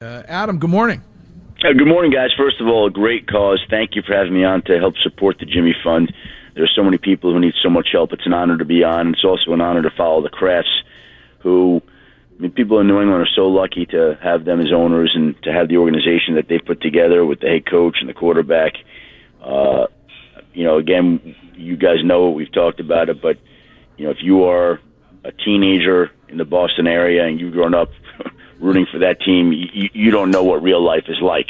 Uh, Adam, good morning. Uh, good morning, guys. First of all, a great cause. Thank you for having me on to help support the Jimmy Fund. There are so many people who need so much help. It's an honor to be on. It's also an honor to follow the Krafts, who I mean, people in New England are so lucky to have them as owners and to have the organization that they put together with the head coach and the quarterback. Uh, you know, again, you guys know it. we've talked about it, but you know, if you are a teenager in the Boston area and you've grown up rooting for that team, you, you don't know what real life is like.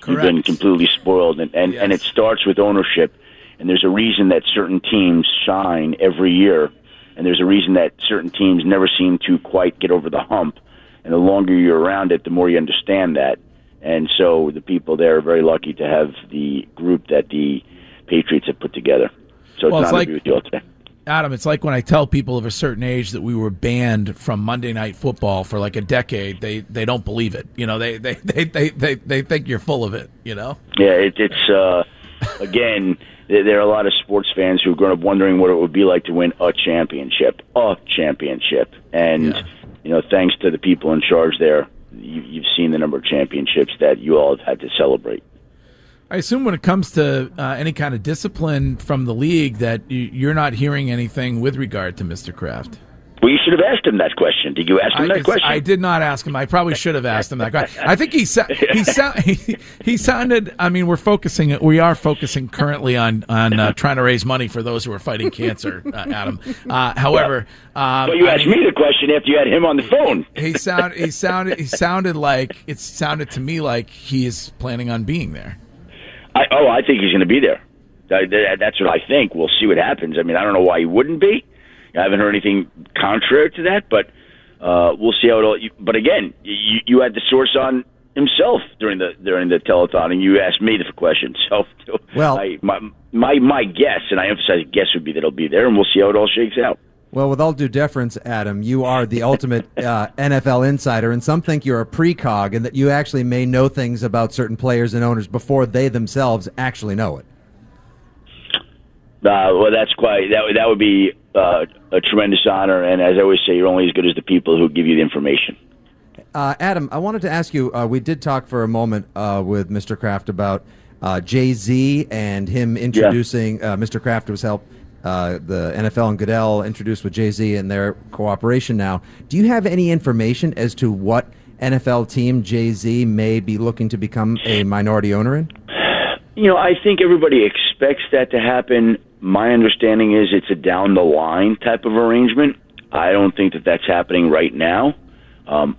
Correct. You've been completely spoiled, and and, Yes. and it starts with ownership. And there's a reason that certain teams shine every year, and there's a reason that certain teams never seem to quite get over the hump. And the longer you're around it, the more you understand that. And so the people there are very lucky to have the group that the Patriots have put together. So it's Well, it's like- to be with you all today. Adam, it's like when I tell people of a certain age that we were banned from Monday Night Football for like a decade. They they don't believe it. You know, they they they they they, they think you're full of it. You know. Yeah, it, it's uh, again. There are a lot of sports fans who've grown up wondering what it would be like to win a championship, a championship, and Yeah. you know, thanks to the people in charge there, you, you've seen the number of championships that you all have had to celebrate. I assume when it comes to uh, any kind of discipline from the league that you, you're not hearing anything with regard to Mr. Kraft. Well, you should have asked him that question. Did you ask him I, that question? I did not ask him. I probably should have asked him that question. I think he sa- he, sa- he he sounded. I mean, we're focusing. We are focusing currently on on uh, trying to raise money for those who are fighting cancer, uh, Adam. Uh, however, um, But you I asked mean, me the question after you had him on the phone. he sound he sounded he sounded like it sounded to me like he is planning on being there. I, oh, I think he's going to be there. That- that- That's what I think. We'll see what happens. I mean, I don't know why he wouldn't be. I haven't heard anything contrary to that, but uh, we'll see how it all. But again, you, you had the source on himself during the during the telethon, and you asked me the question. So, Well- I, my my my guess, and I emphasize guess, would be that he'll be there, and we'll see how it all shakes out. Well, with all due deference, Adam, you are the ultimate uh, NFL insider, and some think you're a precog and that you actually may know things about certain players and owners before they themselves actually know it. Uh, well, that's quite that. would- That would be uh, a tremendous honor, and as I always say, you're only as good as the people who give you the information. Uh, Adam, I wanted to ask you. Uh, we did talk for a moment uh, with Mr. Kraft about uh, Jay Z and him introducing. Uh, Mr. Kraft was help uh, the NFL and Goodell introduced with Jay Z and their cooperation. Now, do you have any information as to what NFL team Jay Z may be looking to become a minority owner in? You know, I think everybody expects that to happen. My understanding is it's a down the line type of arrangement. I don't think that that's happening right now. Um,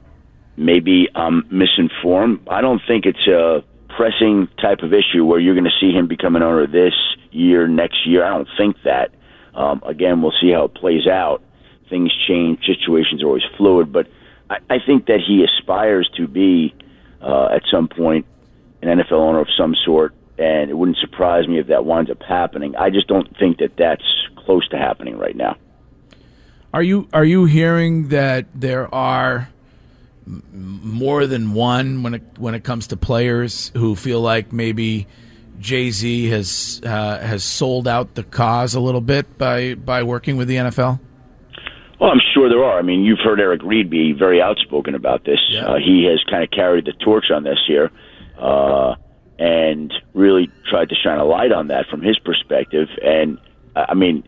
maybe I'm misinformed. I don't think it's a pressing type of issue where you're going to see him become an owner this year, next year. I don't think that. Um, again, we'll see how it plays out. Things change, situations are always fluid, but I, I think that he aspires to be uh, at some point an NFL owner of some sort, and it wouldn't surprise me if that winds up happening. I just don't think that that's close to happening right now. Are you are you hearing that there are more than one when it when it comes to players who feel like maybe Jay Z has uh, has sold out the cause a little bit by by working with the NFL? Well, I'm sure there are. I mean, you've heard Eric Reid be very outspoken about this. Yeah. Uh, he has kind of carried the torch on this here, uh, and really tried to shine a light on that from his perspective. And I I mean,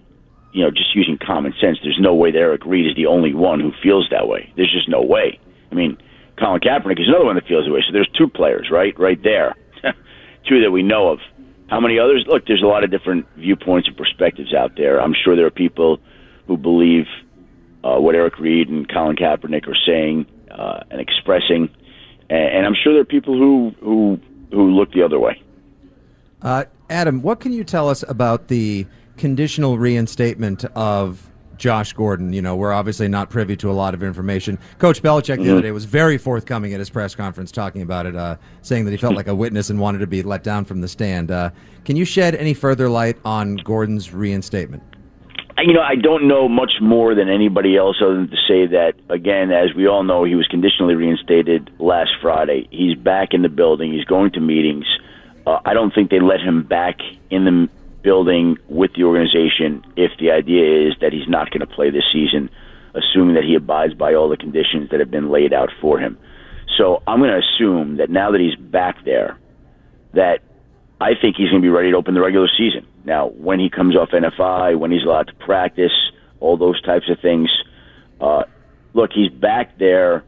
you know, just using common sense, there's no way that Eric Reid is the only one who feels that way. There's just no way. I mean, Colin Kaepernick is another one that feels that way. So there's two players, right, right there, two that we know of. How many others? Look, there's a lot of different viewpoints and perspectives out there. I'm sure there are people who believe uh, what Eric Reid and Colin Kaepernick are saying uh, and expressing, and, and I'm sure there are people who who who look the other way. Uh, Adam, what can you tell us about the conditional reinstatement of Josh Gordon? You know, we're obviously not privy to a lot of information. Coach Belichick the other day was very forthcoming at his press conference talking about it, uh, saying that he felt like a witness and wanted to be let down from the stand. Uh, can you shed any further light on Gordon's reinstatement? you know, I don't know much more than anybody else other than to say that, again, as we all know, he was conditionally reinstated last Friday. He's back in the building. He's going to meetings. Uh, I don't think they let him back in the building with the organization if the idea is that he's not going to play this season, assuming that he abides by all the conditions that have been laid out for him. so I'm going to assume that now that he's back there, that I think he's going to be ready to open the regular season. Now, when he comes off NFI, when he's allowed to practice, all those types of things. Uh, look, he's back there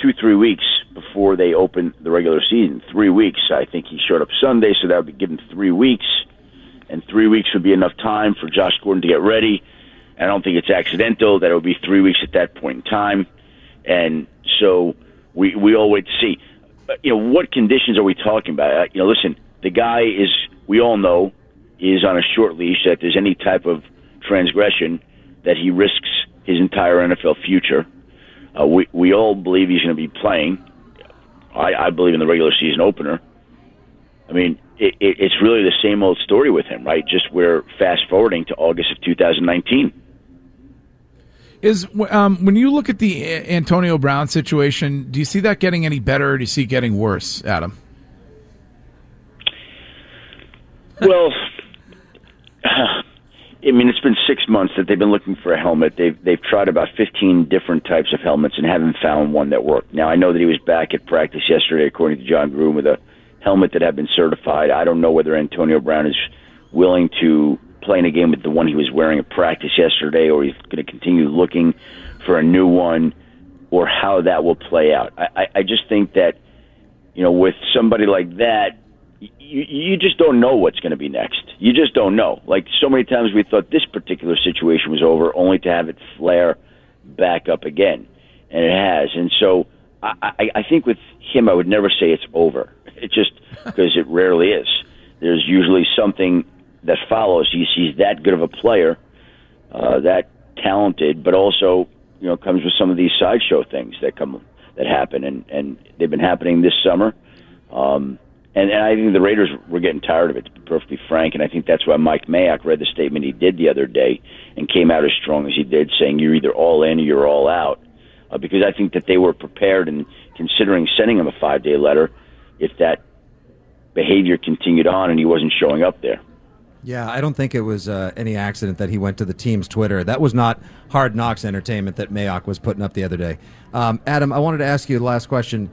two, three weeks before they open the regular season. Three weeks. I think he showed up Sunday, so that would be given three weeks. And three weeks would be enough time for Josh Gordon to get ready. I don't think it's accidental that it would be three weeks at that point in time. And so we, we all wait to see. Uh, you know, what conditions are we talking about? Uh, you know, listen, the guy is, we all know, is on a short leash. That there's any type of transgression, that he risks his entire NFL future. Uh, we we all believe he's going to be playing. I, I believe in the regular season opener. I mean, it, it, it's really the same old story with him, right? Just we're fast forwarding to August of 2019. Is um, when you look at the Antonio Brown situation, do you see that getting any better, or do you see it getting worse, Adam? Well, I mean, it's been six months that they've been looking for a helmet. They've they've tried about fifteen different types of helmets and haven't found one that worked. Now I know that he was back at practice yesterday, according to Jon Gruden, with a helmet that had been certified. I don't know whether Antonio Brown is willing to play in a game with the one he was wearing at practice yesterday, or he's going to continue looking for a new one, or how that will play out. I, I, I just think that you know, with somebody like that, you, you just don't know what's going to be next. You just don't know. Like so many times we thought this particular situation was over, only to have it flare back up again, and it has. And so I, I, I think with him, I would never say it's over. It just because it rarely is. There's usually something that follows. He's he's that good of a player, uh, that talented, but also you know comes with some of these sideshow things that come that happen, and and they've been happening this summer. Um, and, and I think the Raiders were getting tired of it, to be perfectly frank. And I think that's why Mike Mayock read the statement he did the other day and came out as strong as he did, saying you're either all in or you're all out. Uh, because I think that they were prepared and considering sending him a five day letter if that behavior continued on and he wasn't showing up there. Yeah, I don't think it was uh, any accident that he went to the team's Twitter. That was not hard knocks entertainment that Mayock was putting up the other day. Um, Adam, I wanted to ask you the last question.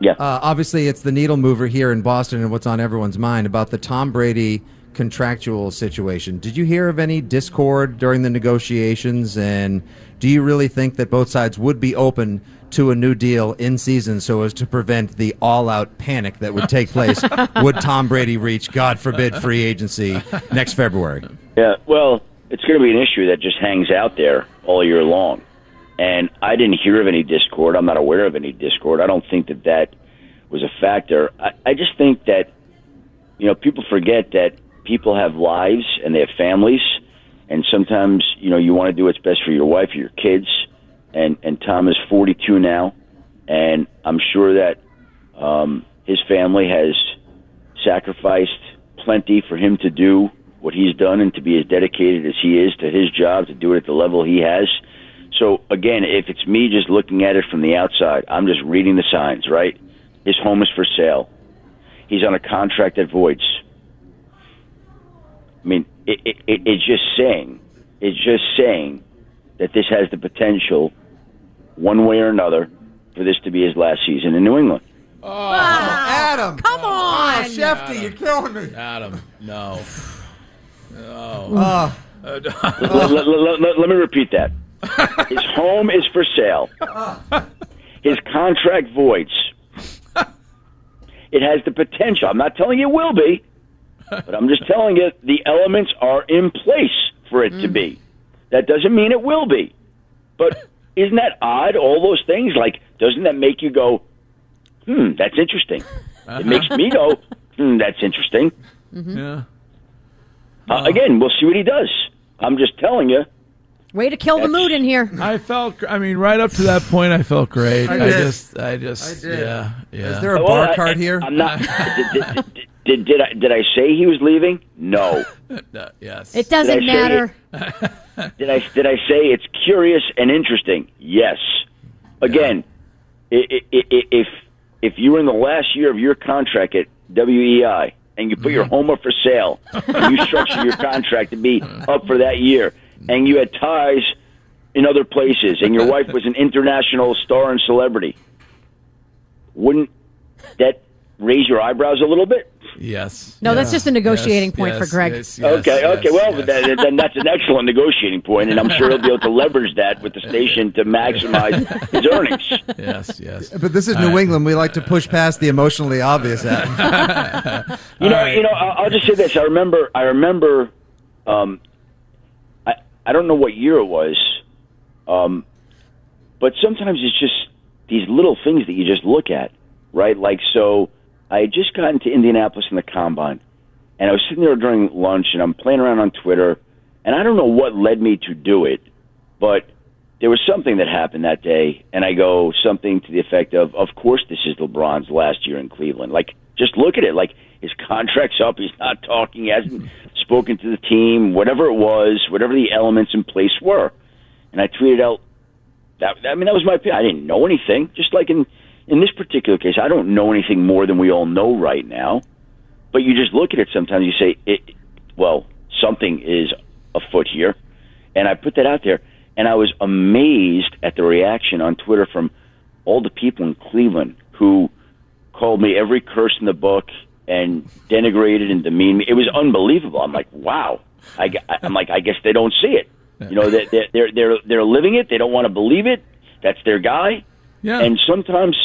Yeah. Uh, obviously, it's the needle mover here in Boston and what's on everyone's mind about the Tom Brady contractual situation. Did you hear of any discord during the negotiations? And do you really think that both sides would be open to a new deal in season so as to prevent the all out panic that would take place would Tom Brady reach, God forbid, free agency next February? Yeah, well, it's going to be an issue that just hangs out there all year long. And I didn't hear of any discord. I'm not aware of any discord. I don't think that that was a factor. I, I just think that, you know, people forget that people have lives and they have families. And sometimes, you know, you want to do what's best for your wife or your kids. And, and Tom is 42 now. And I'm sure that um, his family has sacrificed plenty for him to do what he's done and to be as dedicated as he is to his job, to do it at the level he has. So again, if it's me just looking at it from the outside, I'm just reading the signs, right? His home is for sale. He's on a contract that voids. I mean, it, it, it, it's just saying, it's just saying that this has the potential, one way or another, for this to be his last season in New England. Oh, Adam! Come on, oh, Schefty, you're killing me. Adam, no, no. Uh, let, let, let, let me repeat that. His home is for sale. His contract voids. It has the potential. I'm not telling you it will be, but I'm just telling you the elements are in place for it to be. That doesn't mean it will be. But isn't that odd? All those things, like, doesn't that make you go, hmm, that's interesting? It makes me go, hmm, that's interesting. Yeah. Uh, again, we'll see what he does. I'm just telling you. Way to kill the mood in here. I felt. I mean, right up to that point, I felt great. I I, just, I just, I did. yeah, yeah. Is there a Well, bar I- card I- here? I'm not. did, did, did, did I did I say he was leaving? No. Yes. It doesn't Did I say matter. Did I did I say it's curious and interesting? Yes. Again, i i i if if you were in the last year of your contract at WEEI and you put your mm-hmm. home up for sale, and you structured your contract to be up for that year, and you had ties in other places, and your wife was an international star and celebrity, wouldn't that raise your eyebrows a little bit? Yes. No, yes, that's just a negotiating yes, point yes, for Greg. yes, yes, okay, yes, okay. Well, yes. then, then that's an excellent negotiating point, and I'm sure he'll be able to leverage that with the station to maximize his earnings. yes, yes. But this is New England. We like to push past the emotionally obvious. You know, right. you know. I'll, I'll just say this. I remember. I remember. Um, I I don't know what year it was, um, but sometimes it's just these little things that you just look at, right? Like so. I had just gotten to Indianapolis in the combine, and I was sitting there during lunch, and I'm playing around on Twitter, and I don't know what led me to do it, but there was something that happened that day, and I go something to the effect of, "Of course, this is LeBron's last year in Cleveland. Like, just look at it. Like, his contract's up. He's not talking. He hasn't spoken to the team. Whatever it was, whatever the elements in place were." And I tweeted out that. I mean, that was my opinion. I didn't know anything. Just like in in this particular case, I don't know anything more than we all know right now. But you just look at it sometimes. You say, it, "Well, something is afoot here," and I put that out there. And I was amazed at the reaction on Twitter from all the people in Cleveland who called me every curse in the book and denigrated and demeaned me. It was unbelievable. I'm like, wow. I, I'm like, I guess they don't see it. You know, they're they're they're they're living it. They don't want to believe it. That's their guy. Yeah. And sometimes,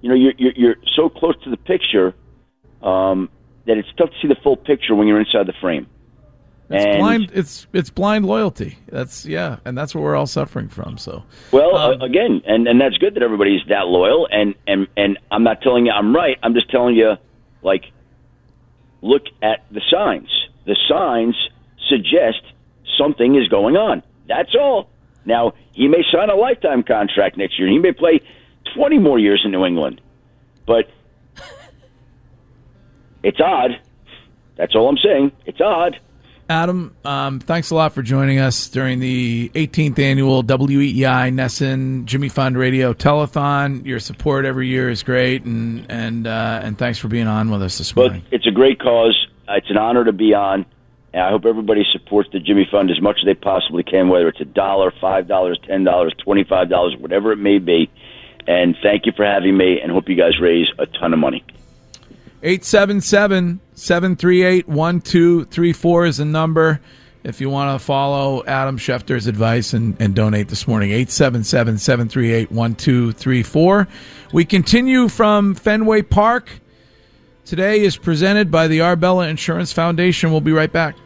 you know, you're you're, you're so close to the picture um, that it's tough to see the full picture when you're inside the frame. It's and blind. It's it's blind loyalty. That's yeah, and that's what we're all suffering from. So Well, Um, again, and and that's good that everybody's that loyal. And and and I'm not telling you I'm right. I'm just telling you, like, look at the signs. The signs suggest something is going on. That's all. Now he may sign a lifetime contract next year. He may play 20 more years in New England, but it's odd. That's all I'm saying. It's odd. Adam, um, thanks a lot for joining us during the 18th annual WEEI NESN Jimmy Fund Radio Telethon. Your support every year is great, and and uh, and thanks for being on with us this But morning. it's a great cause. It's an honor to be on. And I hope everybody supports the Jimmy Fund as much as they possibly can, whether it's a dollar, five dollars, ten dollars, twenty-five dollars, whatever it may be. And thank you for having me, and hope you guys raise a ton of money. 877 738 1234 is the number if you want to follow Adam Schefter's advice and, and donate this morning. 877 738 1234. We continue from Fenway Park. Today is presented by the Arbella Insurance Foundation. We'll be right back.